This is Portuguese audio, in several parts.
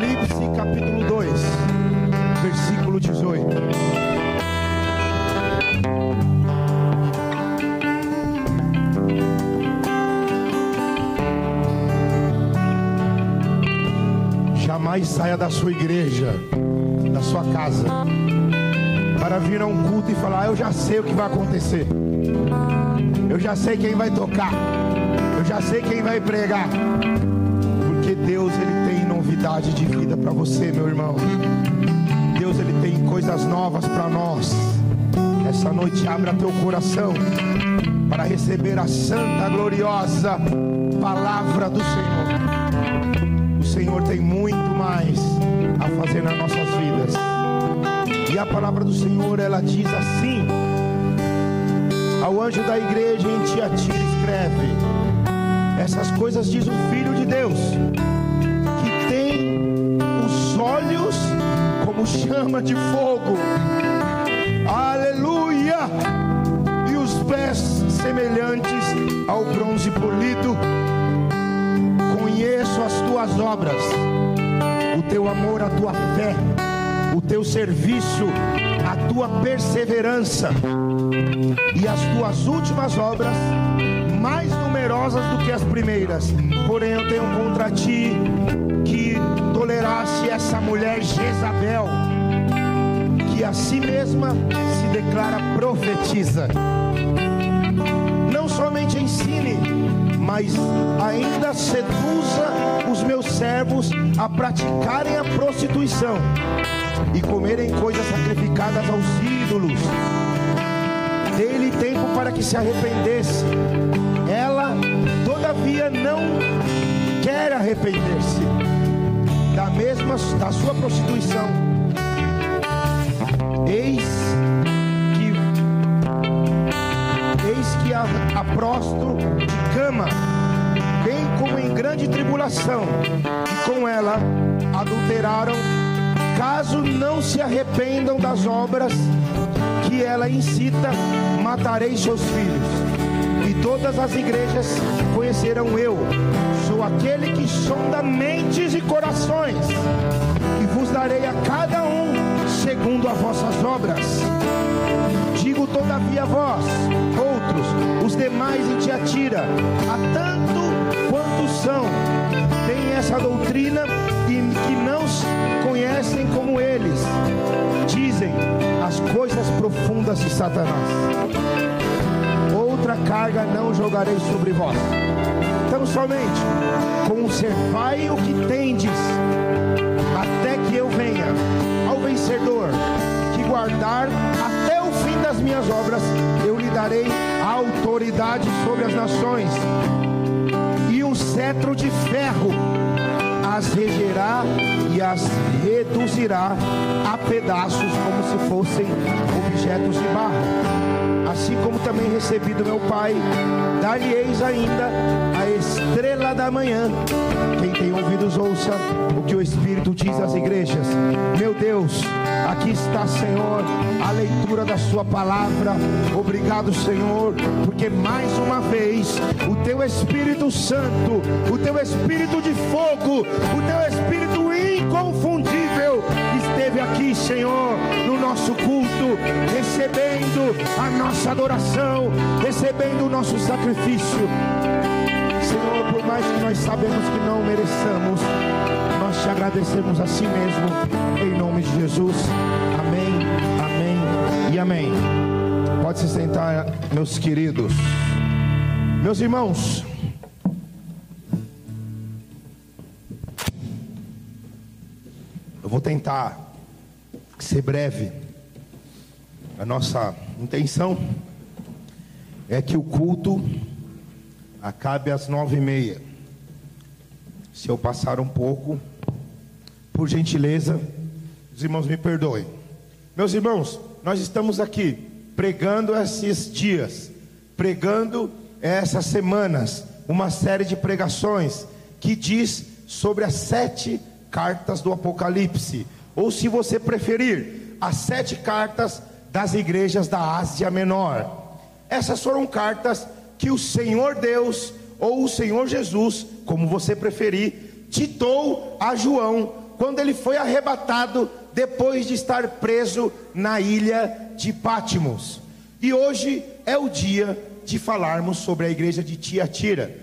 Apocalipse capítulo 2, versículo 18. Jamais saia da sua igreja, da sua casa, para vir a um culto e falar: ah, Eu já sei o que vai acontecer, eu já sei quem vai tocar, eu já sei quem vai pregar, porque Deus ele tem novidade de vida para você, meu irmão. Deus ele tem coisas novas para nós. Essa noite abra teu coração para receber a santa, gloriosa palavra do Senhor. O Senhor tem muito mais a fazer nas nossas vidas. E a palavra do Senhor ela diz assim: Ao anjo da igreja em Tiatira escreve: Essas coisas diz o Filho de Deus, como chama de fogo. Aleluia! E os pés semelhantes ao bronze polido. Conheço as tuas obras, o teu amor, a tua fé, o teu serviço, a tua perseverança e as tuas últimas obras mais numerosas do que as primeiras. Porém, eu tenho contra ti tolerasse essa mulher Jezabel, que a si mesma se declara profetiza. Não somente ensine, mas ainda seduza os meus servos a praticarem a prostituição e comerem coisas sacrificadas aos ídolos. Dê-lhe tempo para que se arrependesse. Ela, todavia, não quer arrepender-se da mesma da sua prostituição. Eis que eis que a, a prostro de cama, bem como em grande tribulação, e com ela adulteraram, caso não se arrependam das obras que ela incita, matarei seus filhos. Todas as igrejas conhecerão eu, sou aquele que sonda mentes e corações, e vos darei a cada um segundo as vossas obras. Digo todavia a vós, outros, os demais em Tiatira, a tanto quanto são, têm essa doutrina e que não conhecem como eles, dizem as coisas profundas de Satanás. Outra carga não jogarei sobre vós. Então somente conservai o que tendes, até que eu venha ao vencedor, que guardar até o fim das minhas obras, eu lhe darei autoridade sobre as nações, e um cetro de ferro as regerá e as reduzirá a pedaços como se fossem objetos de barro. Assim como também recebi do meu Pai, dar-lhe-eis ainda a estrela da manhã. Quem tem ouvidos, ouça o que o Espírito diz às igrejas. Meu Deus, aqui está, Senhor, a leitura da Sua palavra. Obrigado, Senhor, porque mais uma vez o Teu Espírito Santo, o Teu Espírito de fogo, o Teu Espírito inconfundível esteve aqui, Senhor, no nosso culto, recebendo a nossa adoração, recebendo o nosso sacrifício. Senhor, por mais que nós sabemos que não mereçamos, nós te agradecemos a si mesmo, em nome de Jesus. Amém, amém e amém. Pode se sentar, meus queridos. Meus irmãos, eu vou tentar ser breve. A nossa intenção é que o culto acabe às nove e meia. Se eu passar um pouco, por gentileza, os irmãos me perdoem. Meus irmãos, nós estamos aqui pregando esses dias, pregando essas semanas, uma série de pregações que diz sobre as sete cartas do Apocalipse, ou se você preferir, as sete cartas das igrejas da Ásia Menor. Essas foram cartas que o Senhor Deus ou o Senhor Jesus, como você preferir, ditou a João quando ele foi arrebatado depois de estar preso na ilha de Pátimos. E hoje é o dia de falarmos sobre a igreja de Tiatira.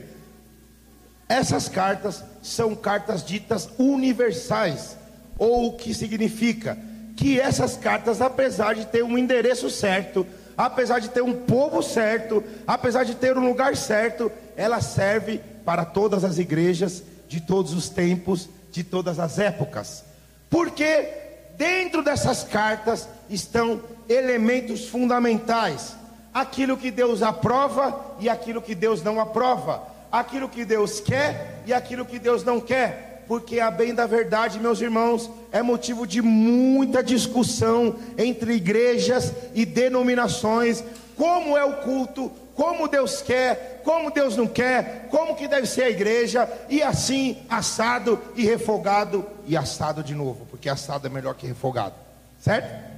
Essas cartas são cartas ditas universais, ou o que significa que essas cartas, apesar de ter um endereço certo, apesar de ter um povo certo, apesar de ter um lugar certo, ela serve para todas as igrejas de todos os tempos, de todas as épocas. Porque dentro dessas cartas estão elementos fundamentais: aquilo que Deus aprova e aquilo que Deus não aprova, aquilo que Deus quer e aquilo que Deus não quer porque a bem da verdade, meus irmãos, é motivo de muita discussão entre igrejas e denominações, como é o culto, como Deus quer, como Deus não quer, como que deve ser a igreja, e assim assado e refogado e assado de novo, porque assado é melhor que refogado, certo?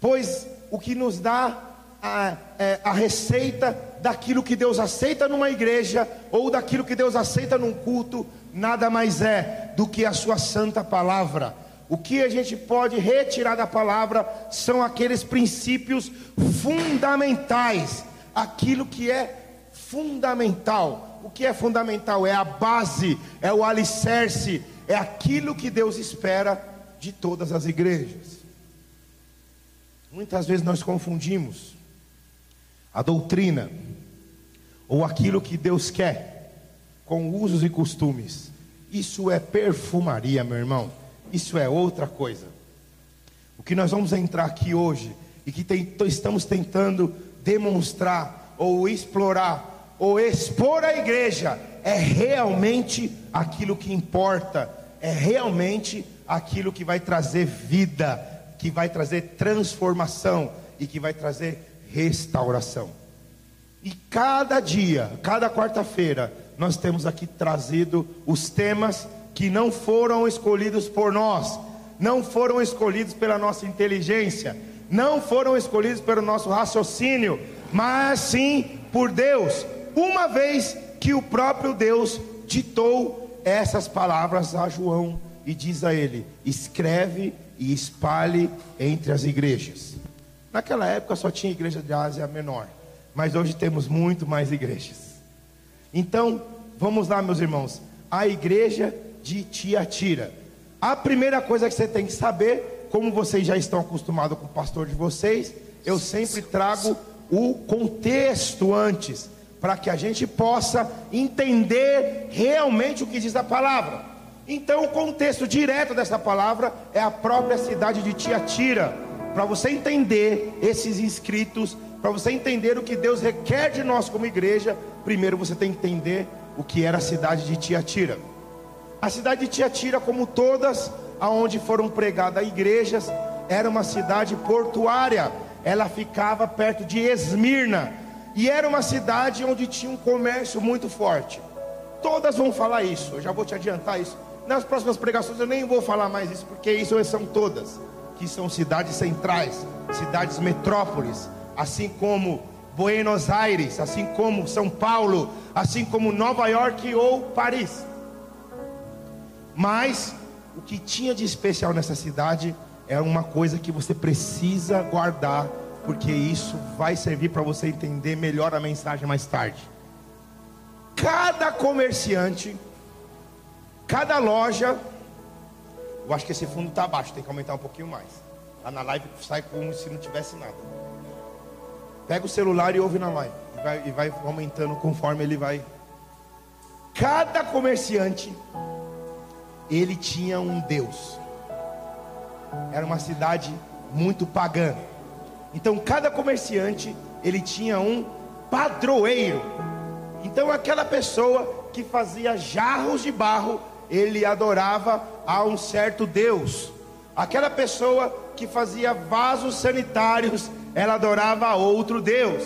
Pois o que nos dá a, é, a receita daquilo que Deus aceita numa igreja ou daquilo que Deus aceita num culto nada mais é do que a sua santa palavra. O que a gente pode retirar da palavra são aqueles princípios fundamentais, aquilo que é fundamental. O que é fundamental é a base, é o alicerce, é aquilo que Deus espera de todas as igrejas. Muitas vezes nós confundimos a doutrina ou aquilo que Deus quer com usos e costumes. Isso é perfumaria, meu irmão. Isso é outra coisa. O que nós vamos entrar aqui hoje e que tem, estamos tentando demonstrar ou explorar ou expor à igreja é realmente aquilo que importa, é realmente aquilo que vai trazer vida, que vai trazer transformação e que vai trazer restauração. E cada dia, cada quarta-feira, nós temos aqui trazido os temas que não foram escolhidos por nós, não foram escolhidos pela nossa inteligência, não foram escolhidos pelo nosso raciocínio, mas sim por Deus, uma vez que o próprio Deus ditou essas palavras a João e diz a ele: escreve e espalhe entre as igrejas. Naquela época só tinha igreja de Ásia Menor, mas hoje temos muito mais igrejas. Então, vamos lá, meus irmãos. A igreja de Tiatira. A primeira coisa que você tem que saber, como vocês já estão acostumados com o pastor de vocês, eu sempre trago o contexto antes, para que a gente possa entender realmente o que diz a palavra. Então, o contexto direto dessa palavra é a própria cidade de Tiatira. Para você entender esses inscritos, para você entender o que Deus requer de nós como igreja, primeiro você tem que entender o que era a cidade de Tiatira. A cidade de Tiatira, como todas aonde foram pregadas igrejas, era uma cidade portuária. Ela ficava perto de Esmirna e era uma cidade onde tinha um comércio muito forte. Todas vão falar isso. Eu já vou te adiantar isso. Nas próximas pregações eu nem vou falar mais isso, porque isso são todas, são cidades centrais, cidades metrópoles, assim como Buenos Aires, assim como São Paulo, assim como Nova York ou Paris. Mas o que tinha de especial nessa cidade é uma coisa que você precisa guardar, porque isso vai servir para você entender melhor a mensagem mais tarde. Cada comerciante, cada loja, eu acho que esse fundo está abaixo, tem que aumentar um pouquinho mais. Lá na live sai como se não tivesse nada. Pega o celular e ouve na live. E vai, e vai aumentando conforme ele vai. Cada comerciante, ele tinha um Deus. Era uma cidade muito pagã. Então cada comerciante, ele tinha um padroeiro. Então aquela pessoa que fazia jarros de barro, ele adorava a um certo Deus. Aquela pessoa que fazia vasos sanitários, ela adorava a outro Deus.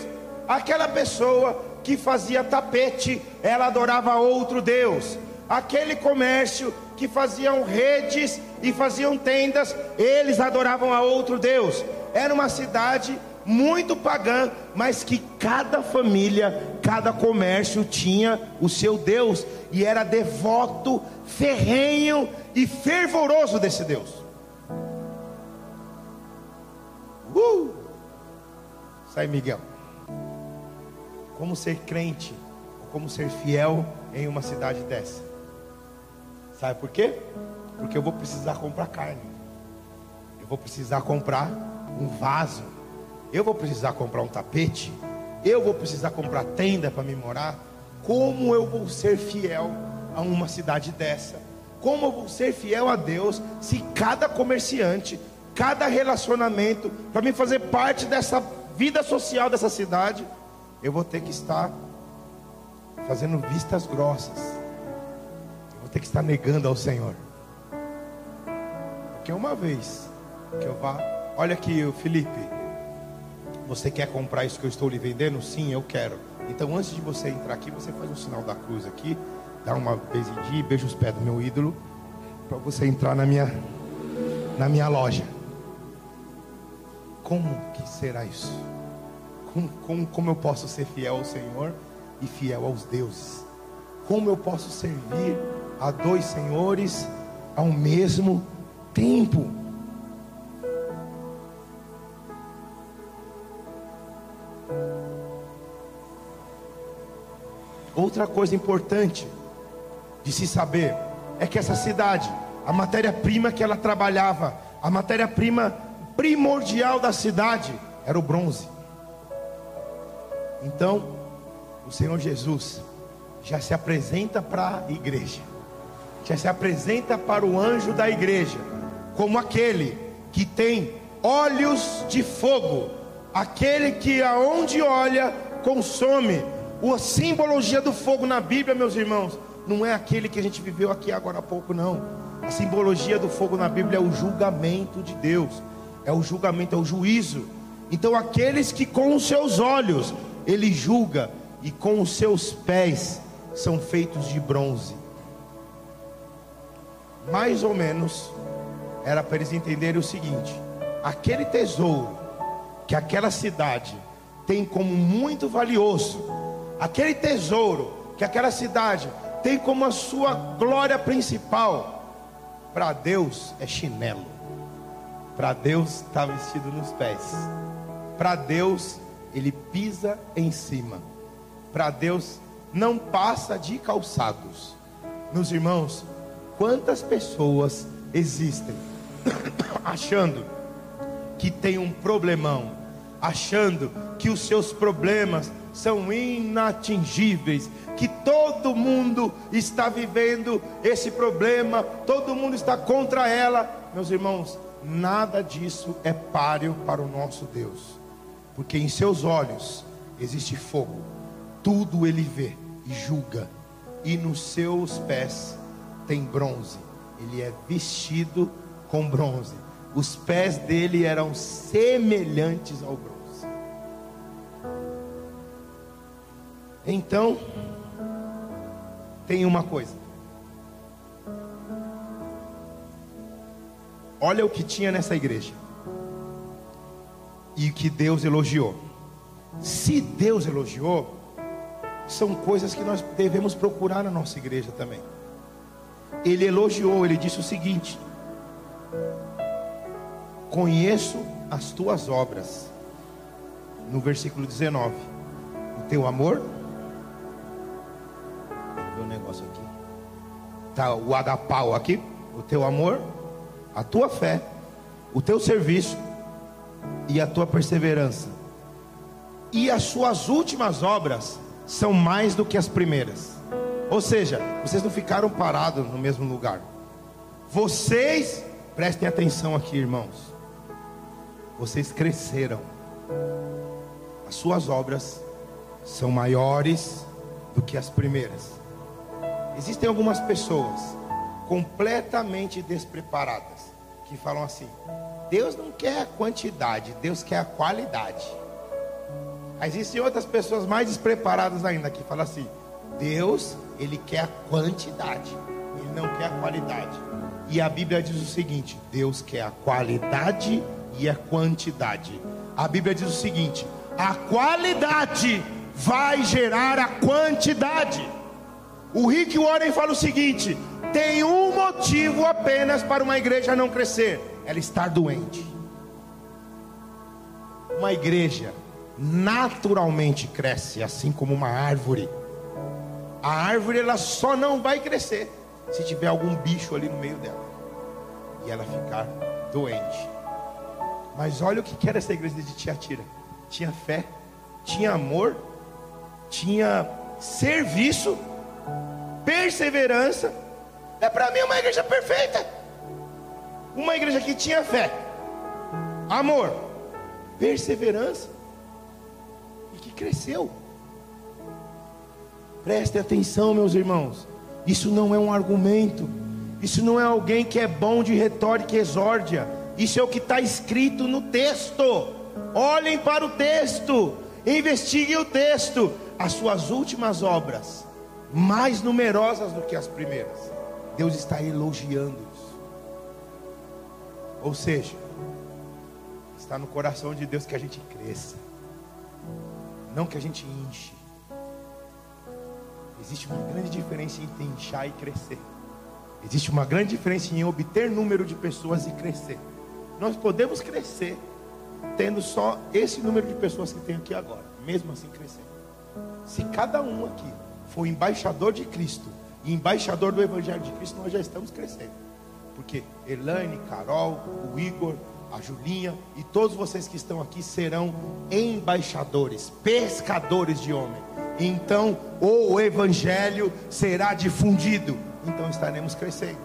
Aquela pessoa que fazia tapete, ela adorava a outro Deus. Aquele comércio que faziam redes e faziam tendas, eles adoravam a outro Deus. Era uma cidade muito pagã, mas que cada família, cada comércio tinha o seu Deus e era devoto, ferrenho e fervoroso desse Deus. Uh! Sai, Miguel. Como ser crente, como ser fiel em uma cidade dessa? Sabe por quê? Porque eu vou precisar comprar carne, eu vou precisar comprar um vaso, eu vou precisar comprar um tapete, eu vou precisar comprar tenda para me morar. Como eu vou ser fiel a uma cidade dessa? Como eu vou ser fiel a Deus se cada comerciante, cada relacionamento, para me fazer parte dessa vida social dessa cidade, eu vou ter que estar fazendo vistas grossas. Eu vou ter que estar negando ao Senhor. Porque uma vez que eu vá, olha aqui, o Felipe, você quer comprar isso que eu estou lhe vendendo? Sim, eu quero. Então, antes de você entrar aqui, você faz o sinal da cruz aqui, dá uma beijinha, beija os pés do meu ídolo, para você entrar na minha, na minha loja. Como que será isso? Como, como, como eu posso ser fiel ao Senhor e fiel aos deuses? Como eu posso servir a dois senhores ao mesmo tempo? Outra coisa importante de se saber é que essa cidade, a matéria-prima que ela trabalhava, a matéria-prima primordial da cidade era o bronze. Então, o Senhor Jesus já se apresenta para a igreja, já se apresenta para o anjo da igreja, como aquele que tem olhos de fogo, aquele que aonde olha consome. A simbologia do fogo na Bíblia, meus irmãos, não é aquele que a gente viveu aqui agora há pouco, não. A simbologia do fogo na Bíblia é o julgamento de Deus é o julgamento, é o juízo. Então, aqueles que com os seus olhos ele julga e com os seus pés são feitos de bronze. Mais ou menos era para eles entenderem o seguinte: aquele tesouro que aquela cidade tem como muito valioso, aquele tesouro que aquela cidade tem como a sua glória principal, para Deus é chinelo. Para Deus está vestido nos pés. Para Deus ele pisa em cima. Para Deus não passa de calçados. Meus irmãos, quantas pessoas existem achando que tem um problemão, achando que os seus problemas são inatingíveis, que todo mundo está vivendo esse problema, todo mundo está contra ela. Meus irmãos, nada disso é páreo para o nosso Deus, porque em seus olhos existe fogo, tudo ele vê e julga, e nos seus pés tem bronze, ele é vestido com bronze, os pés dele eram semelhantes ao bronze. Então, tem uma coisa. Olha o que tinha nessa igreja. E que Deus elogiou. Se Deus elogiou, são coisas que nós devemos procurar na nossa igreja também. Ele elogiou, ele disse o seguinte: Conheço as tuas obras. No versículo 19: O teu amor. Negócio aqui. Tá o agapau aqui. O teu amor a tua fé, o teu serviço e a tua perseverança. E as suas últimas obras são mais do que as primeiras. Ou seja, vocês não ficaram parados no mesmo lugar. Vocês, prestem atenção aqui, irmãos. Vocês cresceram. As suas obras são maiores do que as primeiras. Existem algumas pessoas completamente despreparadas que falam assim: Deus não quer a quantidade, Deus quer a qualidade. Existem outras pessoas mais despreparadas ainda que falam assim: Deus, ele quer a quantidade, ele não quer a qualidade. E a Bíblia diz o seguinte: Deus quer a qualidade e a quantidade. A Bíblia diz o seguinte: a qualidade vai gerar a quantidade. O Rick Warren fala o seguinte: tem um motivo apenas para uma igreja não crescer: ela estar doente. Uma igreja naturalmente cresce, assim como uma árvore. A árvore ela só não vai crescer se tiver algum bicho ali no meio dela e ela ficar doente. Mas olha o que era essa igreja de Tiatira: tinha fé, tinha amor, tinha serviço, perseverança. É para mim uma igreja perfeita. Uma igreja que tinha fé, amor, perseverança e que cresceu. Preste atenção, meus irmãos. Isso não é um argumento. Isso não é alguém que é bom de retórica e exórdia. Isso é o que está escrito no texto. Olhem para o texto. Investiguem o texto. As suas últimas obras, mais numerosas do que as primeiras. Deus está elogiando isso. Ou seja, está no coração de Deus que a gente cresça, não que a gente enche. Existe uma grande diferença entre inchar e crescer. Existe uma grande diferença em obter número de pessoas e crescer. Nós podemos crescer tendo só esse número de pessoas que tem aqui agora, mesmo assim crescer. Se cada um aqui for embaixador de Cristo e embaixador do Evangelho de Cristo, nós já estamos crescendo. Porque Elaine, Carol, o Igor, a Julinha e todos vocês que estão aqui serão embaixadores, pescadores de homem. Então o Evangelho será difundido. Então estaremos crescendo.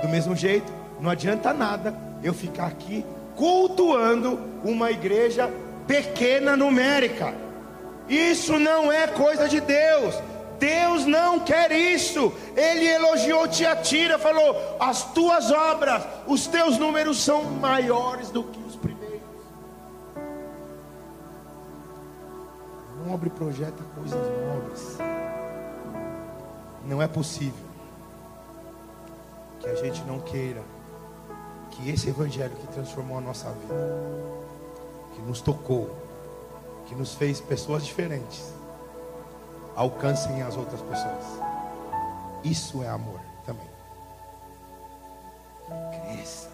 Do mesmo jeito, não adianta nada eu ficar aqui cultuando uma igreja pequena numérica. Isso não é coisa de Deus. Deus não quer isso. Ele elogiou Tiatira, falou: as tuas obras, os teus números são maiores do que os primeiros. Nobre projeta coisas nobres. Não é possível que a gente não queira que esse evangelho que transformou a nossa vida, que nos tocou, que nos fez pessoas diferentes, alcancem as outras pessoas. Isso é amor também. Cresça.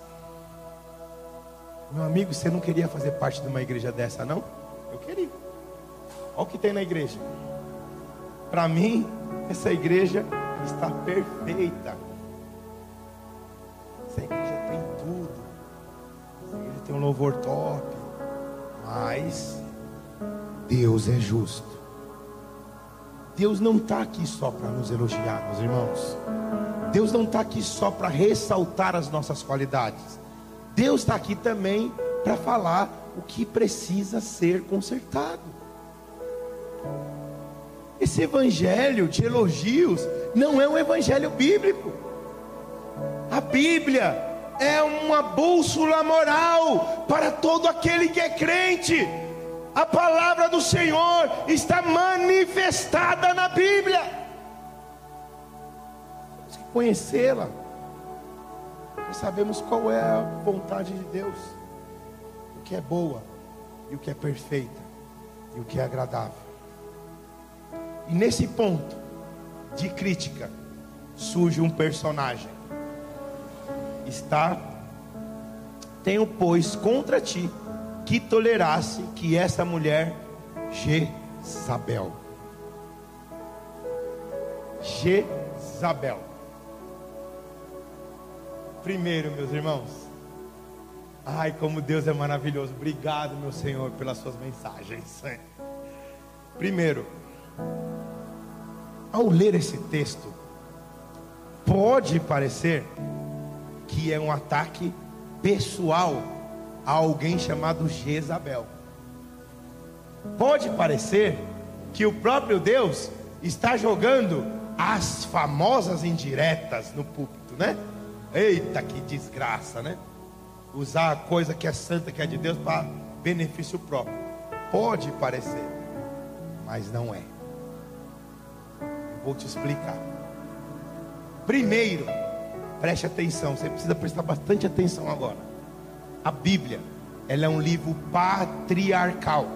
Meu amigo, você não queria fazer parte de uma igreja dessa, não? Eu queria. Olha o que tem na igreja. Para mim, essa igreja está perfeita. Essa igreja tem tudo. Essa igreja tem um louvor top. Mas Deus é justo. Deus não está aqui só para nos elogiar, meus irmãos. Deus não está aqui só para ressaltar as nossas qualidades. Deus está aqui também para falar o que precisa ser consertado. Esse evangelho de elogios não é um evangelho bíblico. A Bíblia é uma bússola moral para todo aquele que é crente. A palavra do Senhor está manifestada na Bíblia. Temos que conhecê-la. Nós sabemos qual é a vontade de Deus, o que é boa e o que é perfeita e o que é agradável. E nesse ponto de crítica surge um personagem. Está tenho pois contra ti que tolerasse que essa mulher Jezabel. Jezabel. Primeiro, meus irmãos. Ai, como Deus é maravilhoso. Obrigado, meu Senhor, pelas suas mensagens. Primeiro, ao ler esse texto, pode parecer que é um ataque pessoal a alguém chamado Jezabel. Pode parecer que o próprio Deus está jogando as famosas indiretas no púlpito, né? Eita, que desgraça, né? Usar a coisa que é santa, que é de Deus, para benefício próprio. Pode parecer, mas não é. Eu vou te explicar. Primeiro, preste atenção, você precisa prestar bastante atenção agora. A Bíblia, ela é um livro patriarcal.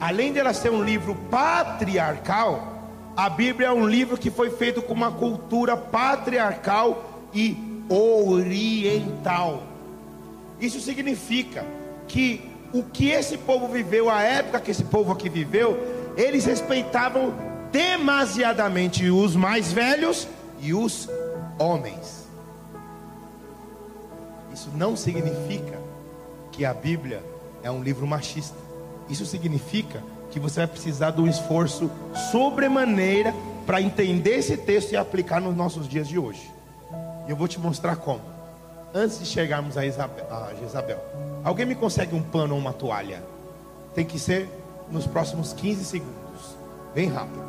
além de ela ser um livro patriarcal, a Bíblia é um livro que foi feito com uma cultura patriarcal e oriental. Isso significa que o que esse povo viveu, a época que esse povo aqui viveu, eles respeitavam demasiadamente os mais velhos e os homens. Isso não significa que a Bíblia é um livro machista. Isso significa que você vai precisar de um esforço sobremaneira para entender esse texto e aplicar nos nossos dias de hoje. E eu vou te mostrar como. Antes de chegarmos a, Isabel, a Jezabel, alguém me consegue um pano ou uma toalha? Tem que ser nos próximos 15 segundos, bem rápido.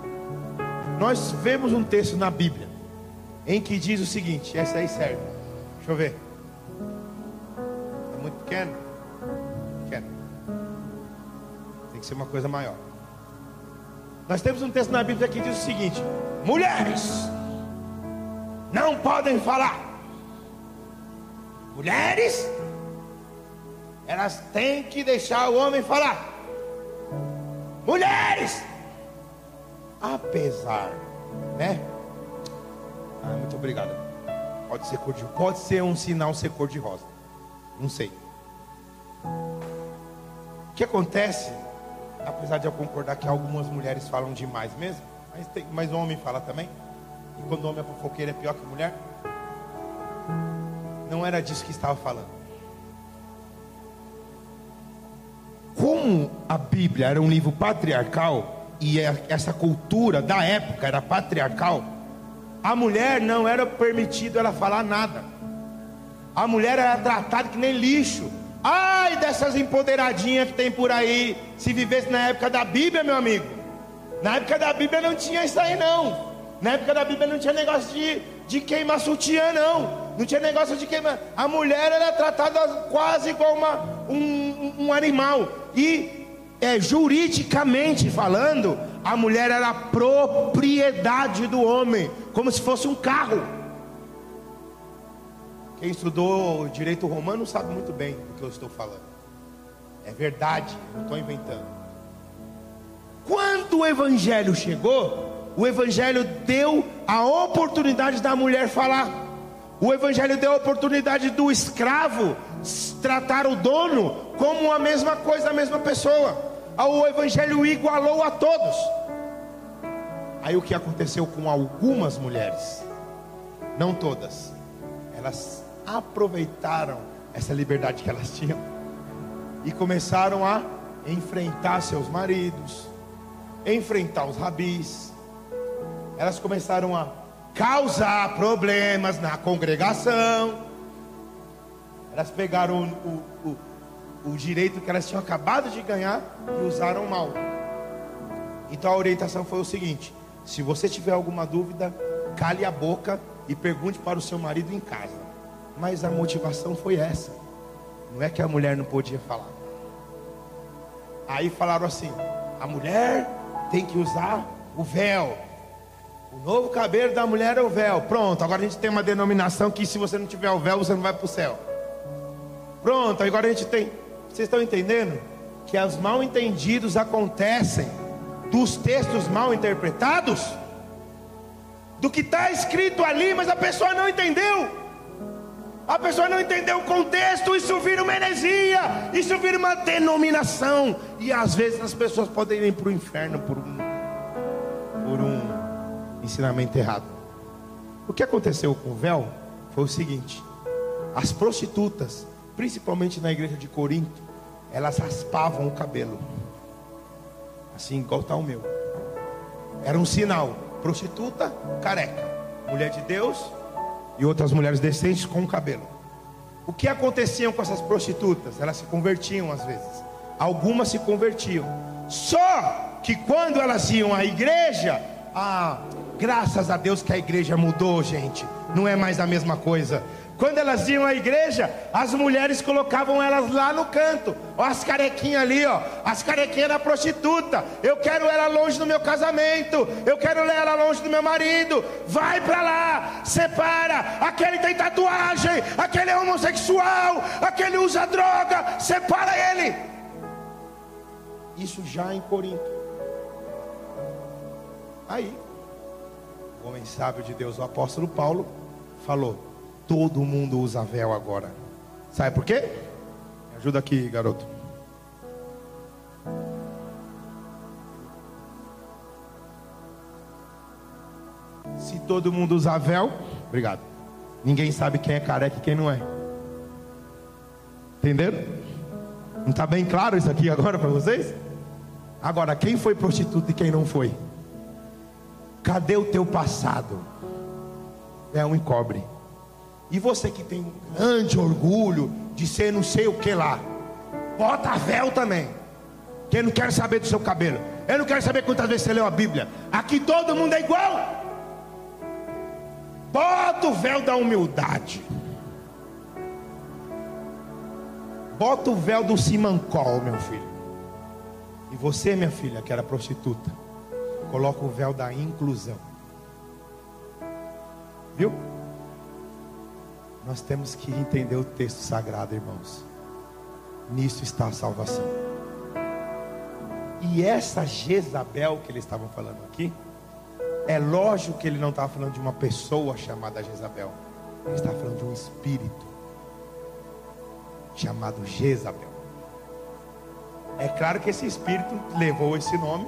Nós vemos um texto na Bíblia em que diz o seguinte: essa aí serve. Deixa eu ver. Pequeno? Pequeno. Tem que ser uma coisa maior. Nós temos um texto na Bíblia que diz o seguinte: mulheres não podem falar. Mulheres, elas têm que deixar o homem falar. Mulheres, apesar, né? Ah, muito obrigado. Pode ser cor de, pode ser um sinal ser cor de rosa. Não sei. O que acontece? Apesar de eu concordar que algumas mulheres falam demais mesmo, mas, tem, mas o homem fala também. E quando o homem é fofoqueiro é pior que mulher. Não era disso que estava falando. Como a Bíblia era um livro patriarcal e é, essa cultura da época era patriarcal, a mulher não era permitido ela falar nada. A mulher era tratada que nem lixo. Ai dessas empoderadinhas que tem por aí. Se vivesse na época da Bíblia, meu amigo. Na época da Bíblia não tinha isso aí, não. Na época da Bíblia não tinha negócio de, de queimar sutiã, não. Não tinha negócio de queimar. A mulher era tratada quase igual uma, um, um animal. E é, juridicamente falando, a mulher era propriedade do homem, como se fosse um carro. Quem estudou direito romano sabe muito bem do que eu estou falando. É verdade, não estou inventando. Quando o evangelho chegou, o evangelho deu a oportunidade da mulher falar. O evangelho deu a oportunidade do escravo tratar o dono como a mesma coisa, a mesma pessoa. O evangelho igualou a todos. Aí o que aconteceu com algumas mulheres? Não todas. Elas aproveitaram essa liberdade que elas tinham e começaram a enfrentar seus maridos, enfrentar os rabis. Elas começaram a causar problemas na congregação. Elas pegaram o, o, o, direito que elas tinham acabado de ganhar e usaram mal. Então a orientação foi o seguinte: se você tiver alguma dúvida, cale a boca e pergunte para o seu marido em casa. Mas a motivação foi essa. Não é que a mulher não podia falar. Aí falaram assim: a mulher tem que usar o véu. O novo cabelo da mulher é o véu. Pronto, agora a gente tem uma denominação que se você não tiver o véu, você não vai para o céu. Pronto, agora a gente tem. Vocês estão entendendo? Que os mal entendidos acontecem dos textos mal interpretados, do que está escrito ali, mas a pessoa não entendeu. A pessoa não entendeu o contexto, isso vira uma heresia, isso vira uma denominação. E às vezes as pessoas podem ir para o inferno por um, por um ensinamento errado. O que aconteceu com o véu foi o seguinte: as prostitutas, principalmente na igreja de Corinto, elas raspavam o cabelo assim igual está o meu. Era um sinal: prostituta, careca, mulher de Deus e outras mulheres decentes com cabelo. O que acontecia com essas prostitutas? Elas se convertiam às vezes. Algumas se convertiam. Só que quando elas iam à igreja, ah, graças a Deus que a igreja mudou, gente. Não é mais a mesma coisa. Quando elas iam à igreja, as mulheres colocavam elas lá no canto. Ó, as carequinhas ali, ó. As carequinhas da prostituta. Eu quero ela longe do meu casamento. Eu quero ela longe do meu marido. Vai para lá, separa. Aquele tem tatuagem. Aquele é homossexual. Aquele usa droga. Separa ele. Isso já em Corinto. Aí, o homem sábio de Deus, o apóstolo Paulo, falou: todo mundo usa véu agora. Sabe por quê? Me ajuda aqui, garoto. Se todo mundo usa véu, obrigado. Ninguém sabe quem é careca e quem não é. Entenderam? Não está bem claro isso aqui agora para vocês? Agora, quem foi prostituta e quem não foi? Cadê o teu passado? É um encobre. E você que tem grande orgulho de ser não sei o que lá, bota véu também. Que eu não quero saber do seu cabelo. Eu não quero saber quantas vezes você leu a Bíblia. Aqui todo mundo é igual. Bota o véu da humildade. Bota o véu do simancol, meu filho. E você, minha filha, que era prostituta, coloca o véu da inclusão. Viu? Nós temos que entender o texto sagrado, irmãos. Nisso está a salvação. E essa Jezabel que eles estavam falando aqui, é lógico que ele não estava falando de uma pessoa chamada Jezabel. Ele estava falando de um espírito chamado Jezabel. É claro que esse espírito levou esse nome,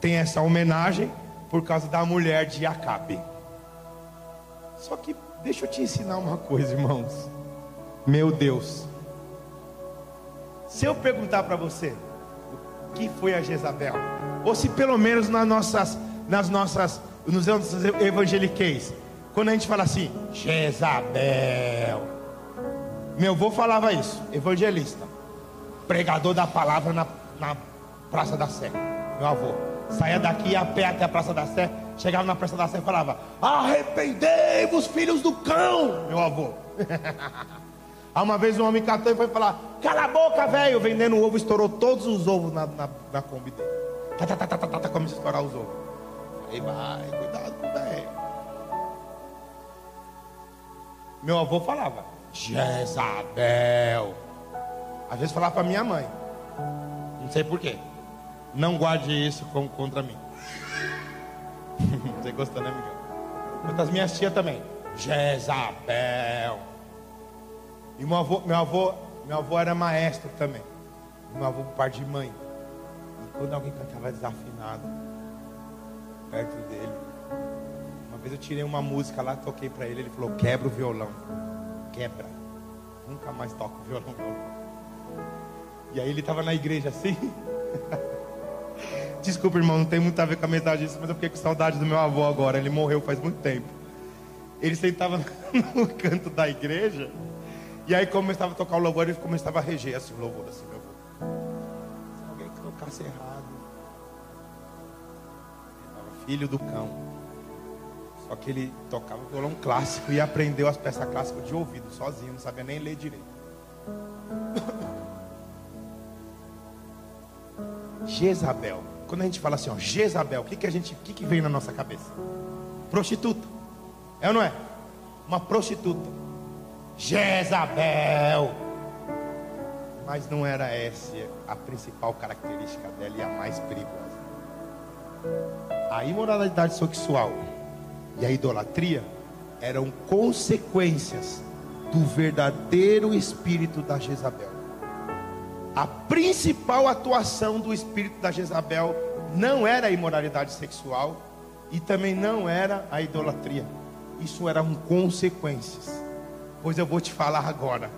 tem essa homenagem por causa da mulher de Acabe. Só que deixa eu te ensinar uma coisa, irmãos. Meu Deus. Se eu perguntar para você o que foi a Jezabel, ou se pelo menos nas nossas nas nossas, nos anos evangeliqueis, quando a gente fala assim, Jezabel. Meu avô falava isso, evangelista, pregador da palavra na, na Praça da Sé. Meu avô saía daqui a pé até a Praça da Sé, chegava na Sé e falava: Arrependei-vos, filhos do cão, meu avô. Aí uma vez um homem catou e foi falar: Cala a boca, velho, vendendo ovo, estourou todos os ovos na, na, na Kombi dele. Tá, tá, tá, tá, tá, tá, começou a estourar os ovos. Aí vai, cuidado com velho. Meu avô falava, Jezabel. Às vezes falava para minha mãe. Não sei porquê. Não guarde isso contra mim. Você gostou, né, Miguel? Das minhas tias também. Jezabel. E meu avô, meu avô, meu avô era maestro também. Meu avô parte de mãe. E quando alguém cantava desafinado, perto dele. Uma vez eu tirei uma música lá, toquei para ele, ele falou: quebra o violão. Quebra. Nunca mais toco violão. E aí ele estava na igreja assim. Desculpa, irmão, não tem muito a ver com a metade disso, mas eu fiquei com saudade do meu avô agora. Ele morreu faz muito tempo. Ele sentava no canto da igreja. E aí começava a tocar o louvor, ele começava a reger assim o louvor, assim, meu avô. Se alguém tocasse errado filho do cão. Só que ele tocava violão clássico e aprendeu as peças clássicas de ouvido, sozinho, não sabia nem ler direito. Jezabel. Quando a gente fala assim, ó, Jezabel, o que, que a gente, o que, que vem na nossa cabeça? Prostituta. É ou não é? Uma prostituta. Jezabel. Mas não era essa a principal característica dela e a mais perigosa a imoralidade sexual e a idolatria eram consequências do verdadeiro espírito da Jezabel. A principal atuação do espírito da Jezabel não era a imoralidade sexual e também não era a idolatria. Isso eram consequências. Pois eu vou te falar agora.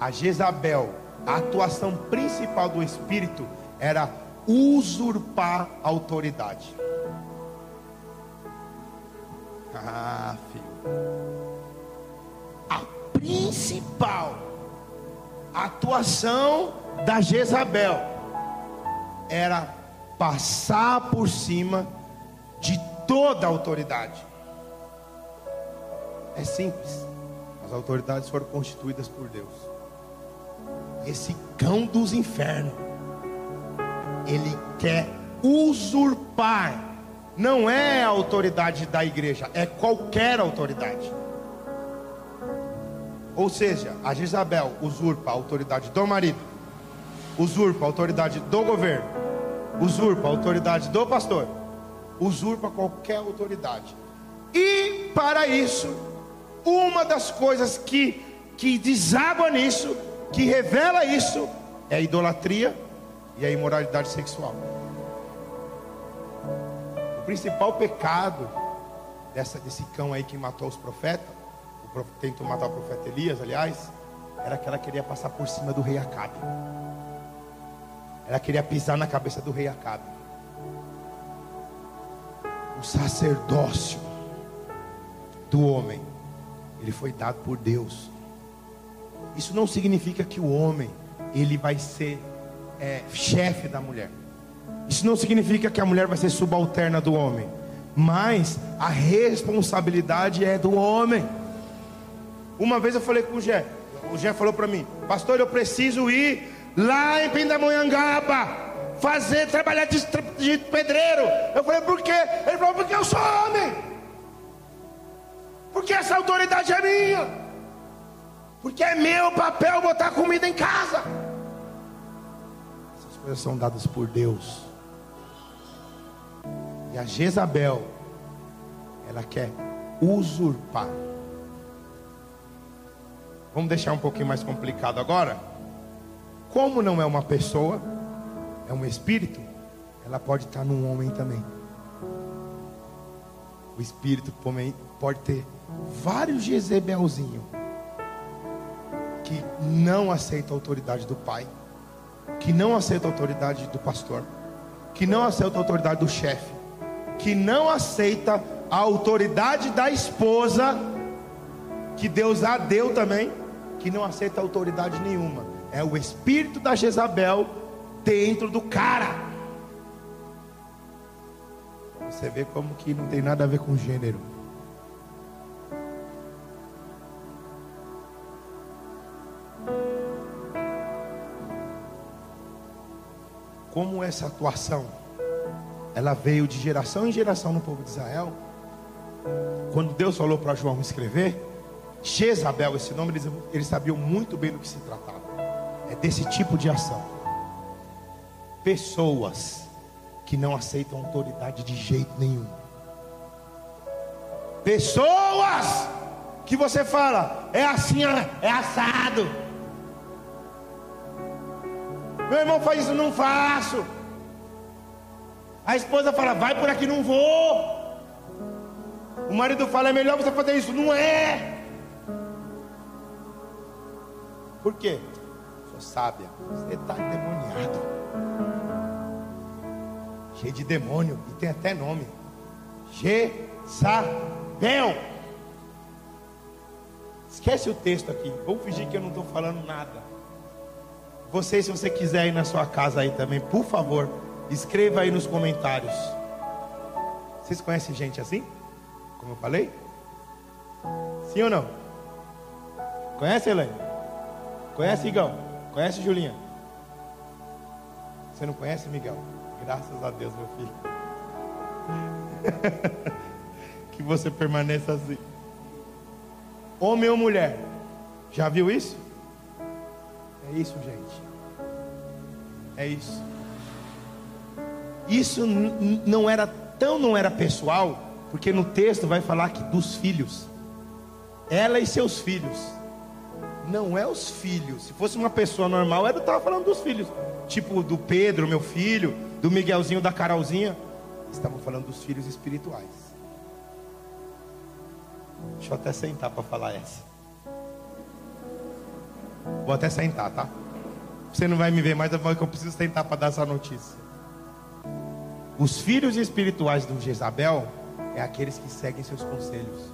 A Jezabel, a atuação principal do espírito era usurpar a autoridade. Ah, filho. A principal atuação da Jezabel era passar por cima de toda a autoridade. É simples. As autoridades foram constituídas por Deus. Esse cão dos infernos, ele quer usurpar não é a autoridade da igreja, é qualquer autoridade. Ou seja, a Jezabel usurpa a autoridade do marido, usurpa a autoridade do governo, usurpa a autoridade do pastor, usurpa qualquer autoridade. E para isso, uma das coisas que, que deságua nisso, que revela isso, é a idolatria e a imoralidade sexual. O principal pecado dessa, desse cão aí que matou os profetas, o tentou matar o profeta Elias, aliás, era que ela queria passar por cima do rei Acabe. Ela queria pisar na cabeça do rei Acabe. O sacerdócio do homem, ele foi dado por Deus. Isso não significa que o homem ele vai ser é, chefe da mulher. Isso não significa que a mulher vai ser subalterna do homem. Mas a responsabilidade é do homem. Uma vez eu falei com o Gé. O Gé falou para mim, pastor, eu preciso ir lá em Pindamonhangaba, fazer, trabalhar de, de pedreiro. Eu falei, por quê? Ele falou, porque eu sou homem. Porque essa autoridade é minha. Porque é meu papel botar comida em casa. Essas coisas são dadas por Deus. E a Jezabel, ela quer usurpar. Vamos deixar um pouquinho mais complicado agora? Como não é uma pessoa, é um espírito, ela pode estar num homem também. O espírito pode ter vários Jezebelzinhos que não aceita a autoridade do pai, que não aceita a autoridade do pastor, que não aceita a autoridade do chefe, que não aceita a autoridade da esposa, que Deus a deu também, que não aceita autoridade nenhuma. É o espírito da Jezabel dentro do cara. Você vê como que não tem nada a ver com gênero. Como essa atuação ela veio de geração em geração no povo de Israel. Quando Deus falou para João escrever, Jezabel, esse nome, eles, eles sabiam muito bem do que se tratava é desse tipo de ação. Pessoas que não aceitam autoridade de jeito nenhum. Pessoas que você fala, é assim, é assado. Meu irmão faz isso, não faço. A esposa fala, vai por aqui, não vou. O marido fala, é melhor você fazer isso, não é. Por quê? Sábia. Você está endemoniado. Cheio de demônio. E tem até nome. Jezabel. Esquece o texto aqui. Vamos fingir que eu não estou falando nada. Você, se você quiser ir na sua casa aí também, por favor, escreva aí nos comentários. Vocês conhecem gente assim? Como eu falei? Sim ou não? Conhece, Elaine? Conhece, Igão? Conhece Julinha? Você não conhece Miguel? Graças a Deus, meu filho. que você permaneça assim. Homem ou mulher? Já viu isso? É isso, gente. É isso. Isso não era tão não era pessoal, porque no texto vai falar que dos filhos. Ela e seus filhos não é os filhos. Se fosse uma pessoa normal, eu estava falando dos filhos. Tipo do Pedro, meu filho, do Miguelzinho, da Carolzinha. Estavam falando dos filhos espirituais. Deixa eu até sentar para falar essa. Vou até sentar, tá? Você não vai me ver mais, eu preciso sentar para dar essa notícia. Os filhos espirituais do Jezabel é aqueles que seguem seus conselhos.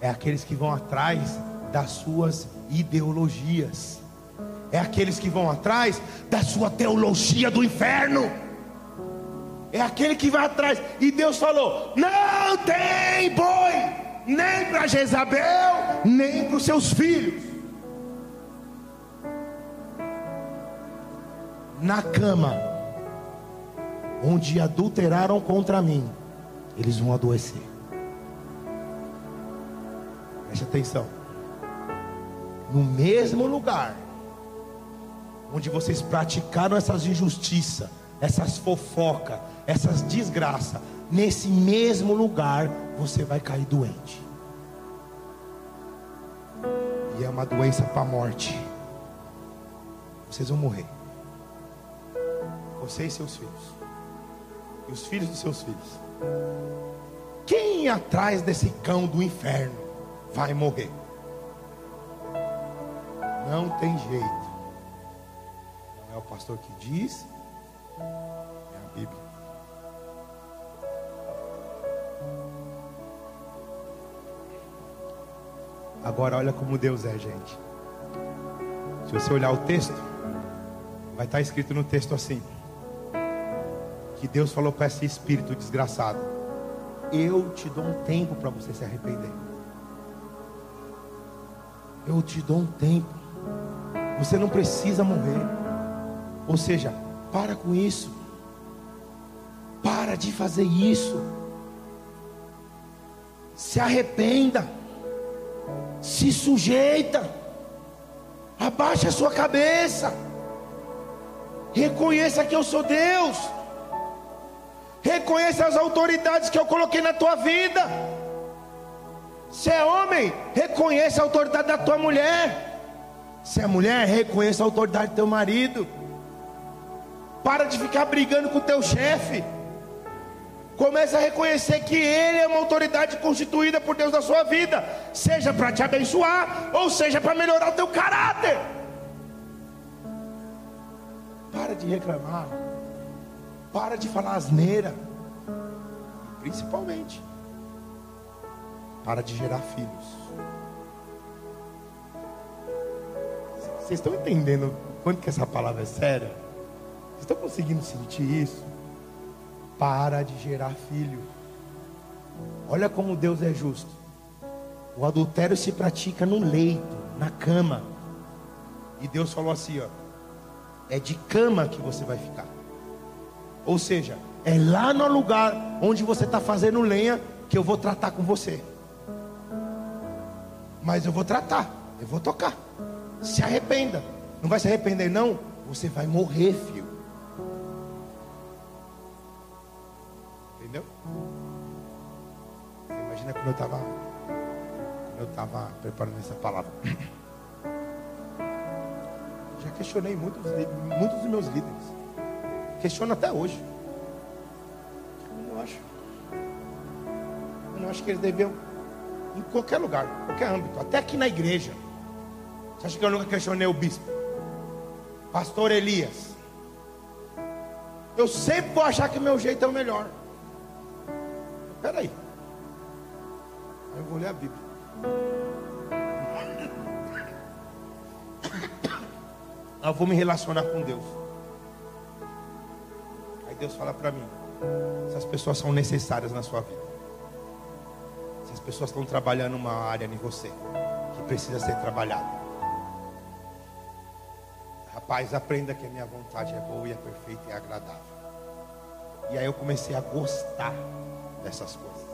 É aqueles que vão atrás das suas ideologias. É aqueles que vão atrás da sua teologia do inferno. É aquele que vai atrás. E Deus falou: não tem boi, nem para Jezabel, nem para os seus filhos. Na cama, onde adulteraram contra mim, eles vão adoecer. Preste atenção no mesmo lugar onde vocês praticaram essas injustiças, essas fofocas, essas desgraças, nesse mesmo lugar você vai cair doente. E é uma doença para a morte. Vocês vão morrer. Você e seus filhos. E os filhos dos seus filhos. Quem atrás desse cão do inferno vai morrer? Não tem jeito. Não é o pastor que diz, é a Bíblia. Agora olha como Deus é, gente. Se você olhar o texto, vai estar escrito no texto assim: que Deus falou para esse espírito desgraçado: Eu te dou um tempo para você se arrepender. Eu te dou um tempo. Você não precisa morrer. Ou seja, para com isso. Para de fazer isso. Se arrependa. Se sujeita. Abaixe a sua cabeça. Reconheça que eu sou Deus. Reconheça as autoridades que eu coloquei na tua vida. Se é homem, reconheça a autoridade da tua mulher. Se é mulher, reconheça a autoridade do teu marido. Para de ficar brigando com o teu chefe. Comece a reconhecer que ele é uma autoridade constituída por Deus na sua vida, seja para te abençoar ou seja para melhorar o teu caráter. Para de reclamar. Para de falar asneira. Principalmente para de gerar filhos. Vocês estão entendendo quanto que essa palavra é séria? Vocês estão conseguindo sentir isso? Para de gerar filho. Olha como Deus é justo. O adultério se pratica no leito, na cama. E Deus falou assim, ó: É de cama que você vai ficar. Ou seja, é lá no lugar onde você está fazendo lenha que eu vou tratar com você. Mas eu vou tratar, eu vou tocar. Se arrependa. Não vai se arrepender, não? Você vai morrer, filho. Entendeu? Imagina quando eu estava. Eu estava preparando essa palavra. Já questionei muitos, muitos dos meus líderes. Questiono até hoje. Eu não acho. Eu não acho que eles deviam em qualquer lugar, qualquer âmbito, até aqui na igreja. Você acha que eu nunca questionei o bispo? Pastor Elias. Eu sempre vou achar que meu jeito é o melhor. Espera aí. Eu vou ler a Bíblia. Eu vou me relacionar com Deus. Aí Deus fala para mim: essas pessoas são necessárias na sua vida pessoas estão trabalhando uma área em você que precisa ser trabalhada. Rapaz, aprenda que a minha vontade é boa e é perfeita e é agradável. E aí eu comecei a gostar dessas coisas.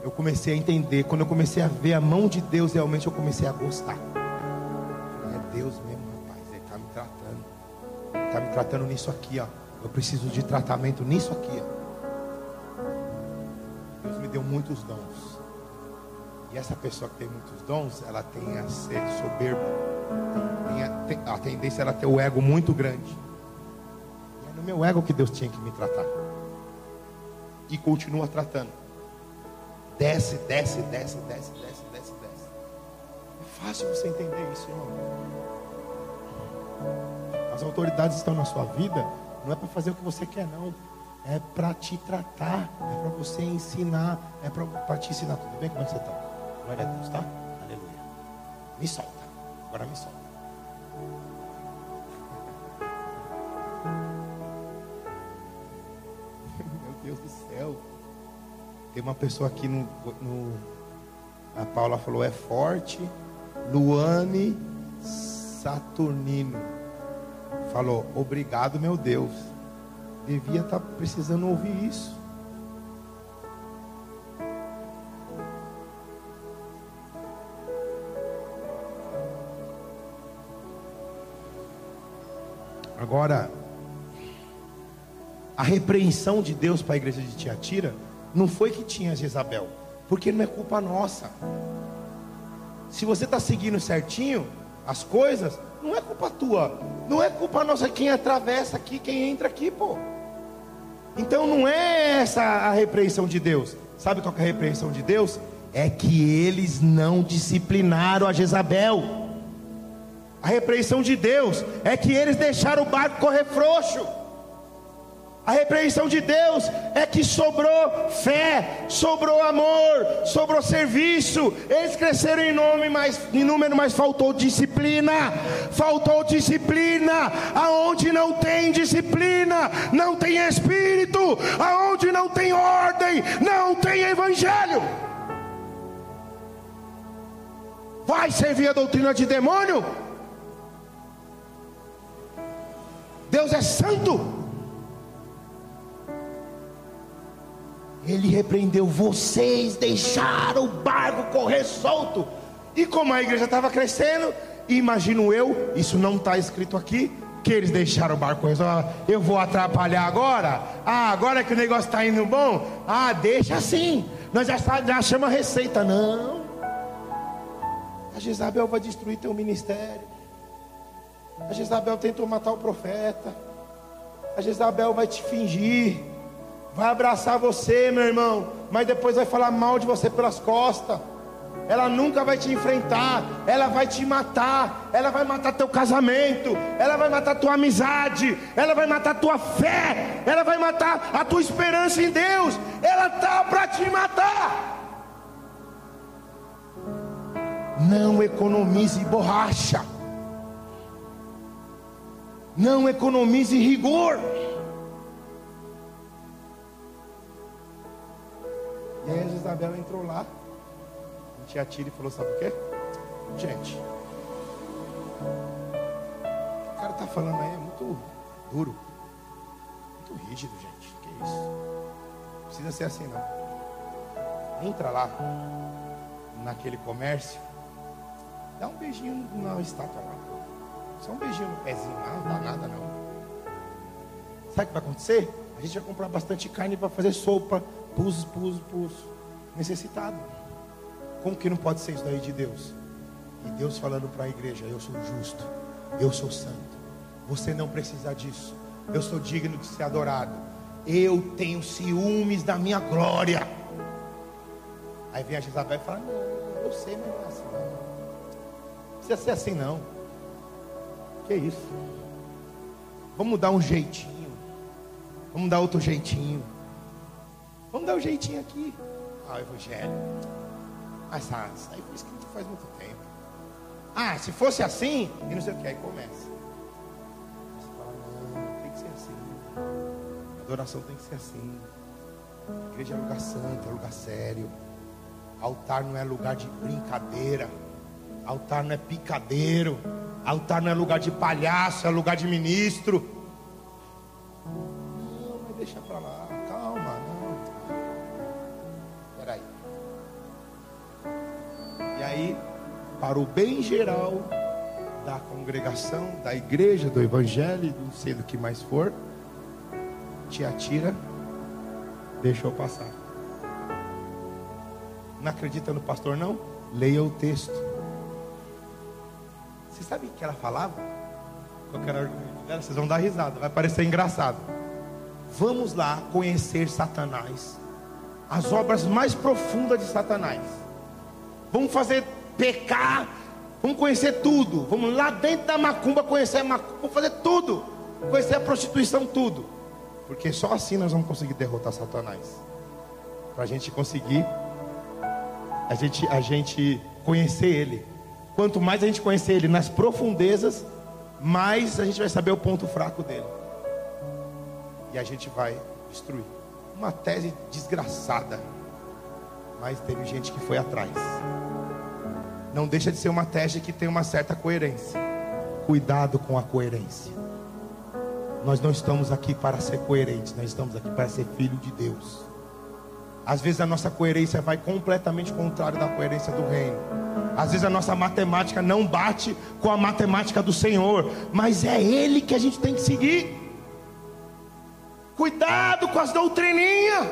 Eu comecei a entender. Quando eu comecei a ver a mão de Deus, realmente eu comecei a gostar. É Deus mesmo, rapaz. Ele está me tratando. Ele está me tratando nisso aqui, ó. Eu preciso de tratamento nisso aqui, ó deu muitos dons. Essa pessoa que tem muitos dons, ela tem a ser soberba. Tem a, tem a tendência ela ter o ego muito grande. E é no meu ego que Deus tinha que me tratar. E continua tratando. Desce, desce, desce, desce, desce, desce, desce. É fácil você entender isso, irmão. As autoridades estão na sua vida, não é para fazer o que você quer, não é para te tratar, é para você ensinar, é para te ensinar. Tudo bem? Como é que você está? Glória a Deus, tá? Aleluia. Me solta. Agora me solta. Meu Deus do céu. Tem uma pessoa aqui no, no. A Paula falou: é forte. Luane Saturnino. Falou: obrigado, meu Deus devia estar tá precisando ouvir isso. Agora, a repreensão de Deus para a igreja de Tiatira não foi que tinha Jezabel, porque não é culpa nossa. Se você está seguindo certinho as coisas, não é culpa tua, não é culpa nossa quem atravessa aqui, quem entra aqui, pô. Então não é essa a repreensão de Deus. Sabe qual é a repreensão de Deus? É que eles não disciplinaram a Jezabel. A repreensão de Deus é que eles deixaram o barco correr frouxo. A repreensão de Deus é que sobrou fé, sobrou amor, sobrou serviço. Eles cresceram em nome, mas em número, mas faltou disciplina. Faltou disciplina. Aonde não tem disciplina, não tem espírito. Aonde não tem ordem, não tem evangelho. Vai servir a doutrina de demônio? Deus é santo. Ele repreendeu vocês, deixaram o barco correr solto. E como a igreja estava crescendo, imagino eu, isso não está escrito aqui, que eles deixaram o barco correr solto. Eu vou atrapalhar agora? Ah, agora que o negócio está indo bom? Ah, deixa assim. Nós já, já chama receita. Não. A Jezabel vai destruir teu ministério. A Jezabel tentou matar o profeta. A Jezabel vai te fingir vai abraçar você, meu irmão, mas depois vai falar mal de você pelas costas. Ela nunca vai te enfrentar, ela vai te matar, ela vai matar teu casamento, ela vai matar tua amizade, ela vai matar tua fé, ela vai matar a tua esperança em Deus. Ela tá para te matar. Não economize borracha. Não economize rigor. E aí a Isabel entrou lá, a tia Tira e falou: Sabe o quê? Gente, o cara tá falando aí é muito duro, muito rígido, gente. Que isso? Não precisa ser assim, não. Entra lá, naquele comércio, dá um beijinho na estátua lá. Só um beijinho no pezinho lá, não dá nada não. Sabe o que vai acontecer? A gente vai comprar bastante carne para fazer sopa, pus, pus, pus, necessitado. Como que não pode ser isso daí de Deus? E Deus falando para a igreja: Eu sou justo, eu sou santo. Você não precisa disso. Eu sou digno de ser adorado. Eu tenho ciúmes da minha glória. Aí vem a Jezabel e fala: Não, eu sei, mas não é assim. Não precisa ser assim não. Que isso? Vamos dar um jeitinho. Vamos dar outro jeitinho. Vamos dar um jeitinho aqui. Ah, o evangelho. Ah, isso aí foi escrito faz muito tempo. Ah, se fosse assim, e não sei o que, aí começa. Você fala, não, tem que ser assim. A adoração tem que ser assim. A igreja é lugar santo, é lugar sério. Altar não é lugar de brincadeira. Altar não é picadeiro. Altar não é lugar de palhaço, é lugar de ministro. Não, mas deixa pra lá. aí, para o bem geral da congregação, da igreja, do evangelho, não sei do que mais for, te atira, deixou passar. Não acredita no pastor, não? Leia o texto. Você sabe o que ela falava? Qualquer argumento dela, vocês vão dar risada, vai parecer engraçado. Vamos lá conhecer Satanás, as obras mais profundas de Satanás Vamos fazer pecar. Vamos conhecer tudo. Vamos lá dentro da macumba conhecer a macumba. Vamos fazer tudo. Conhecer a prostituição, tudo. Porque só assim nós vamos conseguir derrotar Satanás. Para a gente conseguir, a gente, a gente conhecer ele. Quanto mais a gente conhecer ele nas profundezas, mais a gente vai saber o ponto fraco dele. E a gente vai destruir. Uma tese desgraçada. Mas teve gente que foi atrás não deixa de ser uma tese que tem uma certa coerência. Cuidado com a coerência. Nós não estamos aqui para ser coerentes, nós estamos aqui para ser filho de Deus. Às vezes a nossa coerência vai completamente contrário da coerência do reino. Às vezes a nossa matemática não bate com a matemática do Senhor, mas é Ele que a gente tem que seguir. Cuidado com as doutrininhas.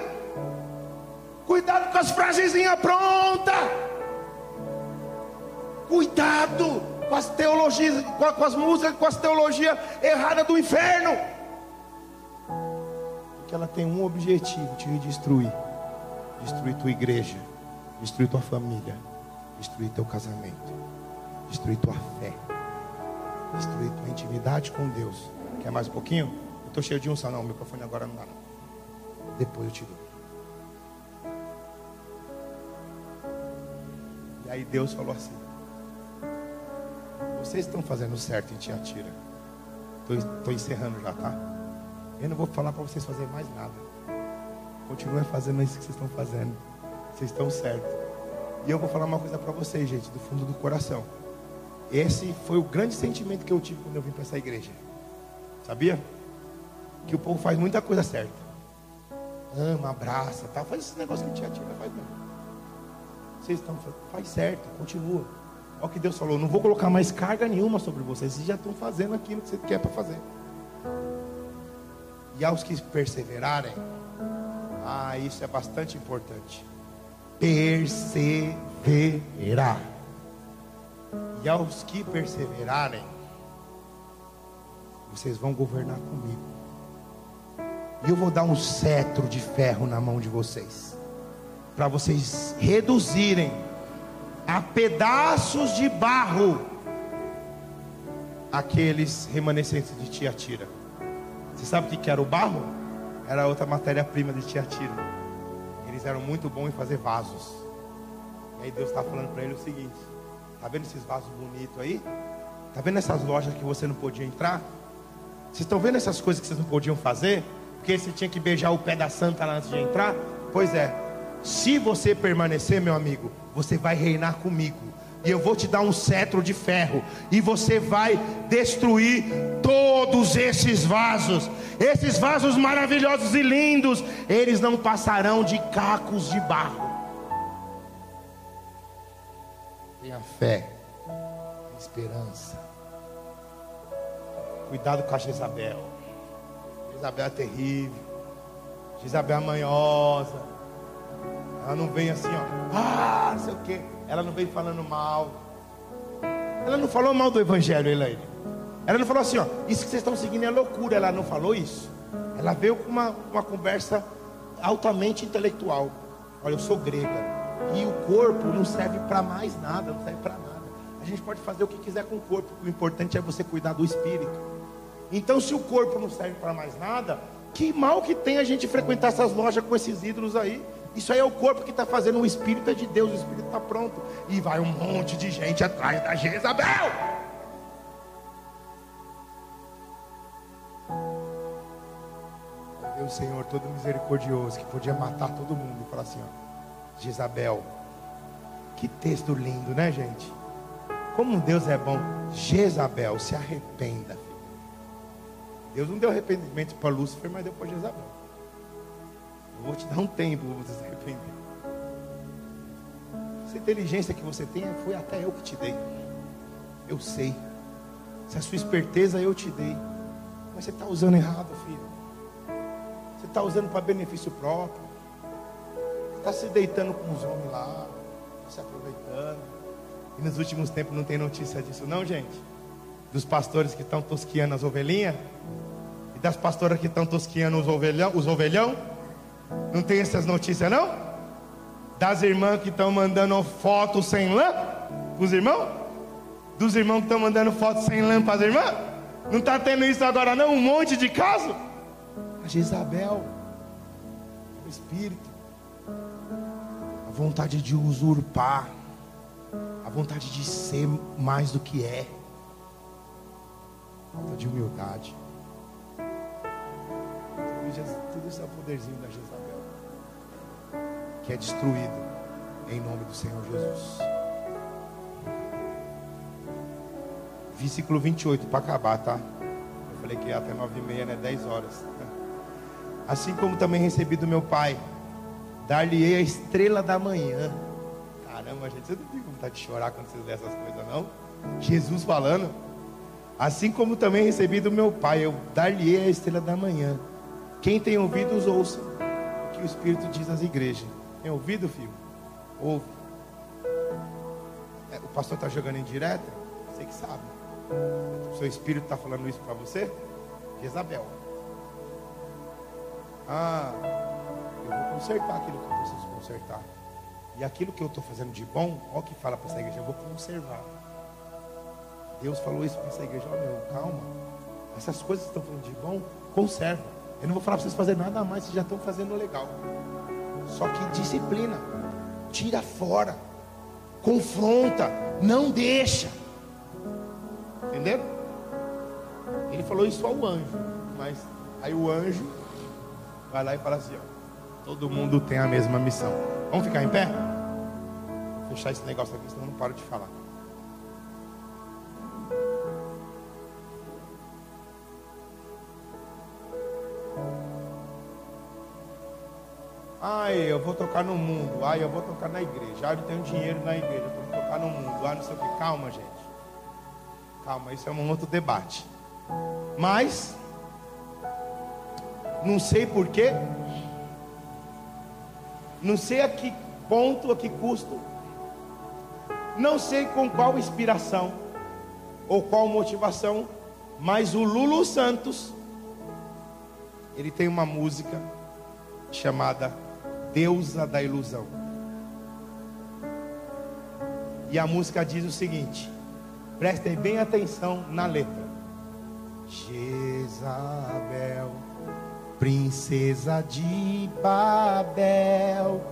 Cuidado com as frasezinhas prontas. Cuidado com as teologias, com as músicas, com as teologias erradas do inferno. Porque ela tem um objetivo: te destruir. Destruir tua igreja, destruir tua família, destruir teu casamento, destruir tua fé, destruir tua intimidade com Deus. Quer mais um pouquinho? Eu estou cheio de unção, não. O microfone agora não dá, não. Depois eu te dou. E aí Deus falou assim: Vocês estão fazendo certo em Tiatira. Estou encerrando já, tá? Eu não vou falar para vocês fazerem mais nada. Continuem fazendo isso que vocês estão fazendo. Vocês estão certos. E eu vou falar uma coisa para vocês, gente, do fundo do coração. Esse foi o grande sentimento que eu tive quando eu vim para essa igreja. Sabia? Que o povo faz muita coisa certa. Ama, abraça, tá? Faz esse negócio que a tira, faz mesmo. Vocês estão faz certo, continua. Olha o que Deus falou, não vou colocar mais carga nenhuma sobre vocês, vocês já estão fazendo aquilo que você quer para fazer. E aos que perseverarem, ah, isso é bastante importante. Perseverar. E aos que perseverarem, vocês vão governar comigo. E eu vou dar um cetro de ferro na mão de vocês para vocês reduzirem a pedaços de barro aqueles remanescentes de Tiatira. Você sabe o que era o barro? Era outra matéria-prima de Tiatira. Eles eram muito bons em fazer vasos. E aí Deus está falando para ele o seguinte: Tá vendo esses vasos bonitos aí? Tá vendo essas lojas que você não podia entrar? Vocês estão vendo essas coisas que vocês não podiam fazer? Porque você tinha que beijar o pé da santa antes de entrar? Pois é, se você permanecer, meu amigo, você vai reinar comigo. E eu vou te dar um cetro de ferro. E você vai destruir todos esses vasos. Esses vasos maravilhosos e lindos. Eles não passarão de cacos de barro. Tenha fé. Esperança. Cuidado com a Jezabel. Jezabel é terrível. Jezabel é manhosa. Ela não vem assim, ó, ah, não sei o quê. Ela não vem falando mal. Ela não falou mal do Evangelho, Elaine. Ela não falou assim, ó, isso que vocês estão seguindo é loucura. Ela não falou isso. Ela veio com uma, uma conversa altamente intelectual. Olha, eu sou grega. E o corpo não serve para mais nada, não serve para nada. A gente pode fazer o que quiser com o corpo. O importante é você cuidar do espírito. Então, se o corpo não serve para mais nada, que mal que tem a gente frequentar essas lojas com esses ídolos aí. Isso aí é o corpo que está fazendo, o Espírito é de Deus, o Espírito está pronto. E vai um monte de gente atrás da Jezabel. Deus, Senhor, todo misericordioso, que podia matar todo mundo e falar assim: ó, Jezabel, que texto lindo, né, gente? Como Deus é bom. Jezabel, se arrependa. Deus não deu arrependimento para Lúcifer, mas deu para Jezabel. Vou te dar um tempo para você se arrepender. Essa inteligência que você tem foi até eu que te dei. Eu sei. Se a sua esperteza eu te dei. Mas você está usando errado, filho. Você está usando para benefício próprio. Está se deitando com os homens lá. Se aproveitando. E nos últimos tempos não tem notícia disso, não, gente? Dos pastores que estão tosquiando as ovelhinhas. E das pastoras que estão tosquiando os ovelhão. Os ovelhão não tem essas notícias não? Das irmãs que estão mandando foto sem lã para os irmãos? Dos irmãos que estão mandando foto sem lã para as irmãs? Não está tendo isso agora não? Um monte de caso? A Jezabel, o Espírito, a vontade de usurpar, a vontade de ser mais do que é, falta de humildade. Tudo isso é o poderzinho da Jezabel. Que é destruído em nome do Senhor Jesus. Versículo 28 para acabar, tá? Eu falei que ia até nove e meia, né? Dez horas. Assim como também recebi do meu pai, dar-lhe a estrela da manhã. Caramba, gente, você não tem vontade de chorar quando você lê essas coisas, não? Jesus falando. Assim como também recebi do meu pai, eu dar-lhe a estrela da manhã Quem tem ouvidos, ouça o que o Espírito diz às igrejas. Tem ouvido, filho? Ouve. É, o pastor está jogando em direta? Você que sabe. O seu Espírito está falando isso para você? Jezabel. Ah, eu vou consertar aquilo que eu preciso consertar. E aquilo que eu estou fazendo de bom, olha o que fala para essa igreja, eu vou conservar. Deus falou isso para essa igreja, olha meu, calma. Essas coisas que estão falando de bom, conserva. Eu não vou falar para vocês fazerem nada mais, vocês já estão fazendo legal. Só que disciplina, tira fora, confronta, não deixa. Entenderam? Ele falou isso ao anjo, mas aí o anjo vai lá e fala assim: ó, todo mundo tem a mesma missão. Vamos ficar em pé? Vou fechar esse negócio aqui, senão eu não paro de falar. Vou tocar no mundo. Ai, eu vou tocar na igreja. Ai, eu tenho dinheiro na igreja. Vou tocar no mundo. Ai, não sei o que. Calma, gente. Calma, isso é um outro debate. Mas, não sei porquê. Não sei a que ponto, a que custo. Não sei com qual inspiração ou qual motivação. Mas o Lulu Santos, ele tem uma música chamada Deusa da Ilusão. E a música diz o seguinte: prestem bem atenção na letra. Jezabel, princesa de Babel,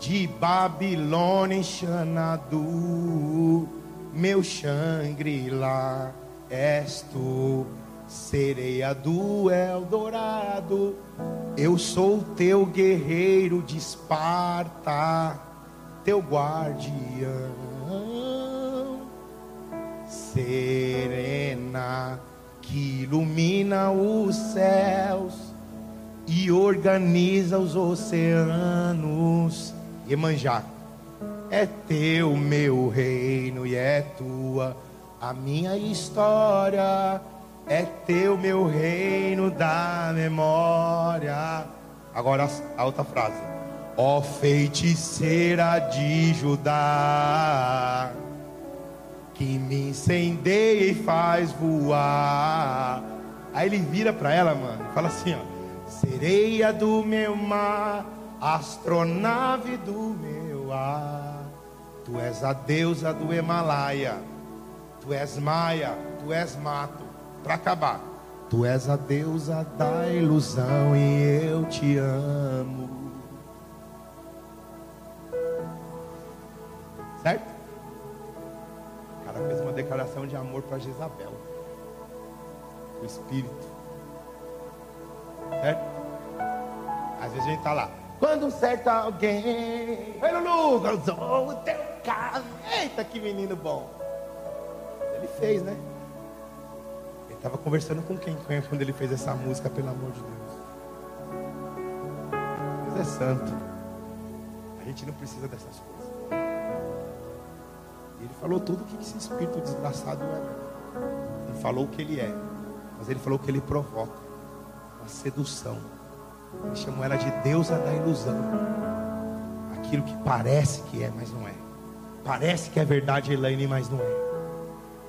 de Babilônia em Xanadu, meu Xangri-Lá és tu, sereia do Eldorado, eu sou teu guerreiro de Esparta, teu guardião, serena que ilumina os céus e organiza os oceanos. Iemanjá, é teu meu reino e é tua a minha história. É teu meu reino da memória. Agora a outra frase. Ó feiticeira de Judá que me incendeia e faz voar. Aí ele vira para ela, mano, e fala assim, ó: Sereia do meu mar, astronave do meu ar. Tu és a deusa do Himalaia. Tu és Maia, tu és mato. Para acabar. Tu és a deusa da ilusão e eu te amo. Certo? cara fez uma declaração de amor para Jezabel. O Espírito. Certo? Às vezes a gente está lá. Quando certo alguém. Oi, Lulu, o teu carro. Eita, que menino bom. Ele fez, né? Estava conversando com quem quando ele fez essa música, pelo amor de Deus. Deus é santo. A gente não precisa dessas coisas. Ele falou tudo o que esse espírito desgraçado é. Não falou o que ele é, mas ele falou o que ele provoca. Uma sedução. Ele chamou ela de deusa da ilusão. Aquilo que parece que é, mas não é. Parece que é verdade, Elaine, mas não é.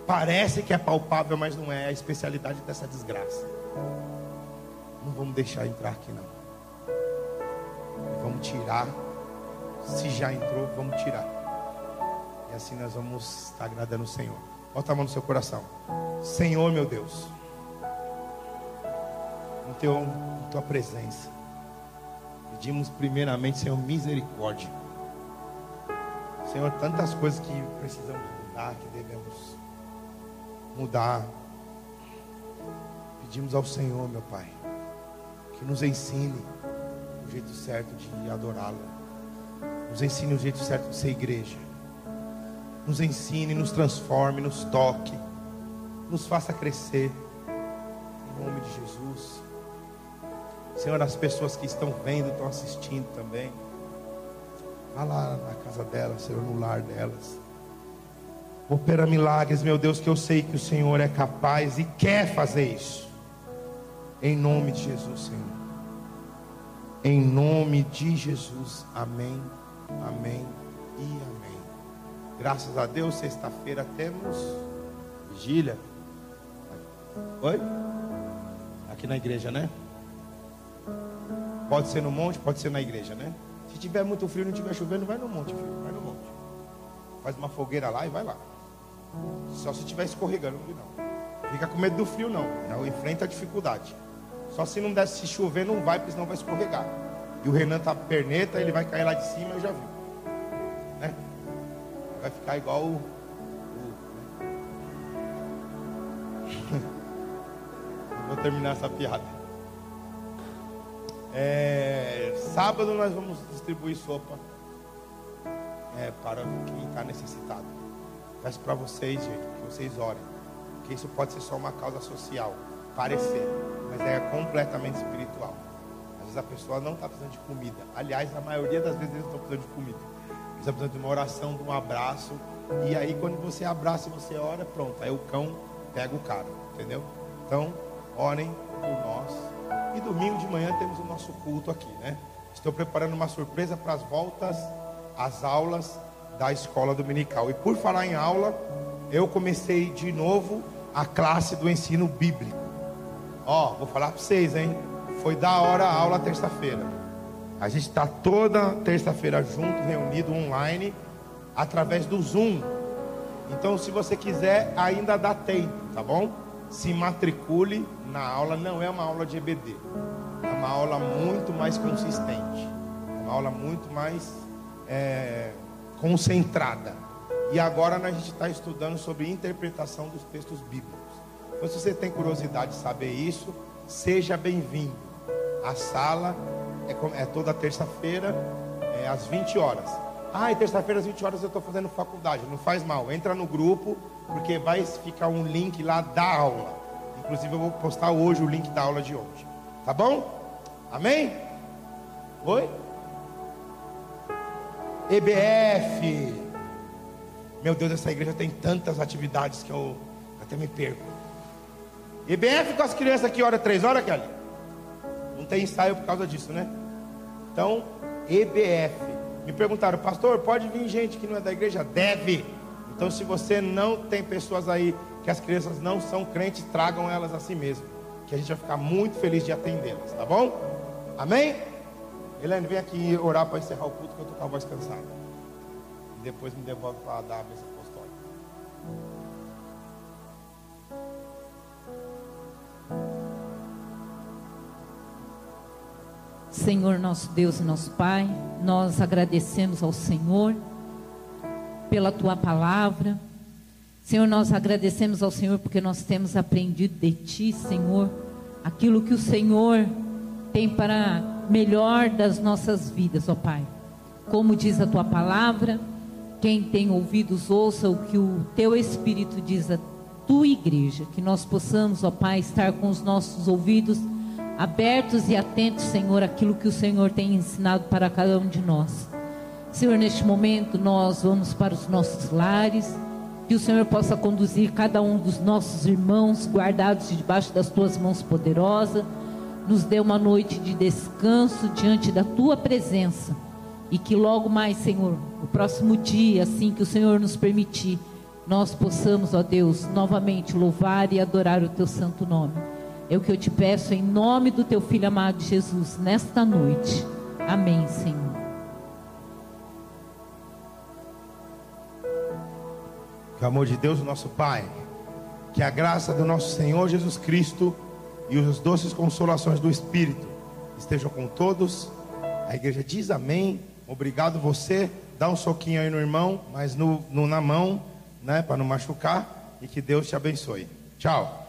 Parece que é palpável, mas não é. A especialidade dessa desgraça. Não vamos deixar entrar aqui, não. Vamos tirar. Se já entrou, vamos tirar. E assim nós vamos estar agradando o Senhor. Bota a mão no seu coração. Senhor, meu Deus. No teu, em tua presença. Pedimos primeiramente, Senhor, misericórdia. Senhor, tantas coisas que precisamos mudar, que devemos mudar. Pedimos ao Senhor, meu Pai, que nos ensine o jeito certo de adorá-lo. Nos ensine o jeito certo de ser igreja nos ensine, nos transforme, nos toque, nos faça crescer. Em nome de Jesus. Senhor, as pessoas que estão vendo, estão assistindo também. Vá lá na casa delas, Senhor, no lar delas. Opera milagres, meu Deus, que eu sei que o Senhor é capaz e quer fazer isso. Em nome de Jesus, Senhor. Em nome de Jesus. Amém, amém e amém. Graças a Deus, sexta-feira temos vigília. Oi? Aqui na igreja, né? Pode ser no monte, pode ser na igreja, né? Se tiver muito frio, não tiver chovendo, vai no monte, filho. Vai no monte. Faz uma fogueira lá e vai lá. Só se estiver escorregando, não. Fica com medo do frio, não. Não enfrenta a dificuldade. Só se não der, se chover, não vai, porque senão vai escorregar. E o Renan tá perneta, ele vai cair lá de cima, eu já vi. Né? Vai ficar igual o. o né? Vou terminar essa piada. É, sábado nós vamos distribuir sopa é, para quem está necessitado. Peço para vocês, gente, que vocês orem. Porque isso pode ser só uma causa social, parecer, mas é completamente espiritual. Às vezes a pessoa não está precisando de comida. Aliás, a maioria das vezes eles estão precisando de comida. Eles estão precisando de uma oração, de um abraço. E aí quando você abraça e você ora, pronto. Aí o cão pega o cara, entendeu? Então, orem por nós e domingo de manhã temos o nosso culto aqui, né? Estou preparando uma surpresa para as voltas às aulas da escola dominical. E por falar em aula, eu comecei de novo a classe do ensino bíblico. Ó, vou falar para vocês, hein? Foi da hora a aula terça-feira. A gente está toda terça-feira junto, reunido online, através do Zoom. Então, se você quiser, ainda dá tempo, tá bom? Se matricule na aula não é uma aula de EBD, é uma aula muito mais consistente, é uma aula muito mais é, concentrada. E agora a gente está estudando sobre interpretação dos textos bíblicos. Então, se você tem curiosidade de saber isso, seja bem-vindo. A sala é, é toda terça-feira, é, às 20 horas. Ah, e terça-feira às 20 horas eu estou fazendo faculdade. Não faz mal, entra no grupo, porque vai ficar um link lá da aula. Inclusive eu vou postar hoje o link da aula de hoje. Tá bom? Amém? Oi? EBF. Meu Deus, essa igreja tem tantas atividades que eu até me perco. EBF com as crianças aqui, hora três horas, Kelly? Não tem ensaio por causa disso, né? Então, EBF. Me perguntaram, pastor, pode vir gente que não é da igreja? Deve. Então, se você não tem pessoas aí que as crianças não são crentes, tragam elas a si mesmo. Que a gente vai ficar muito feliz de atendê-las, tá bom? Amém? Helene, vem aqui orar para encerrar o culto que eu estou com a voz cansada. E depois me devolve para dar a bênção apostólica. Senhor nosso Deus e nosso Pai, nós agradecemos ao Senhor pela tua palavra Senhor, nós agradecemos ao Senhor porque nós temos aprendido de Ti, Senhor, aquilo que o Senhor tem para melhor das nossas vidas, ó Pai. Como diz a Tua palavra, quem tem ouvidos ouça o que o Teu Espírito diz a Tua igreja, que nós possamos, ó Pai, estar com os nossos ouvidos abertos e atentos, Senhor, aquilo que o Senhor tem ensinado para cada um de nós. Senhor, neste momento nós vamos para os nossos lares que o Senhor possa conduzir cada um dos nossos irmãos guardados debaixo das tuas mãos poderosas. Nos dê uma noite de descanso diante da tua presença. E que logo mais, Senhor, o próximo dia, assim que o Senhor nos permitir, nós possamos, ó Deus, novamente louvar e adorar o teu santo nome. É o que eu te peço em nome do teu filho amado Jesus, nesta noite. Amém, Senhor. Que o amor de Deus, nosso Pai, que a graça do nosso Senhor Jesus Cristo e os doces consolações do Espírito estejam com todos. A igreja diz amém. Obrigado você. Dá um soquinho aí no irmão, mas no, no na mão, né, para não machucar. E que Deus te abençoe. Tchau.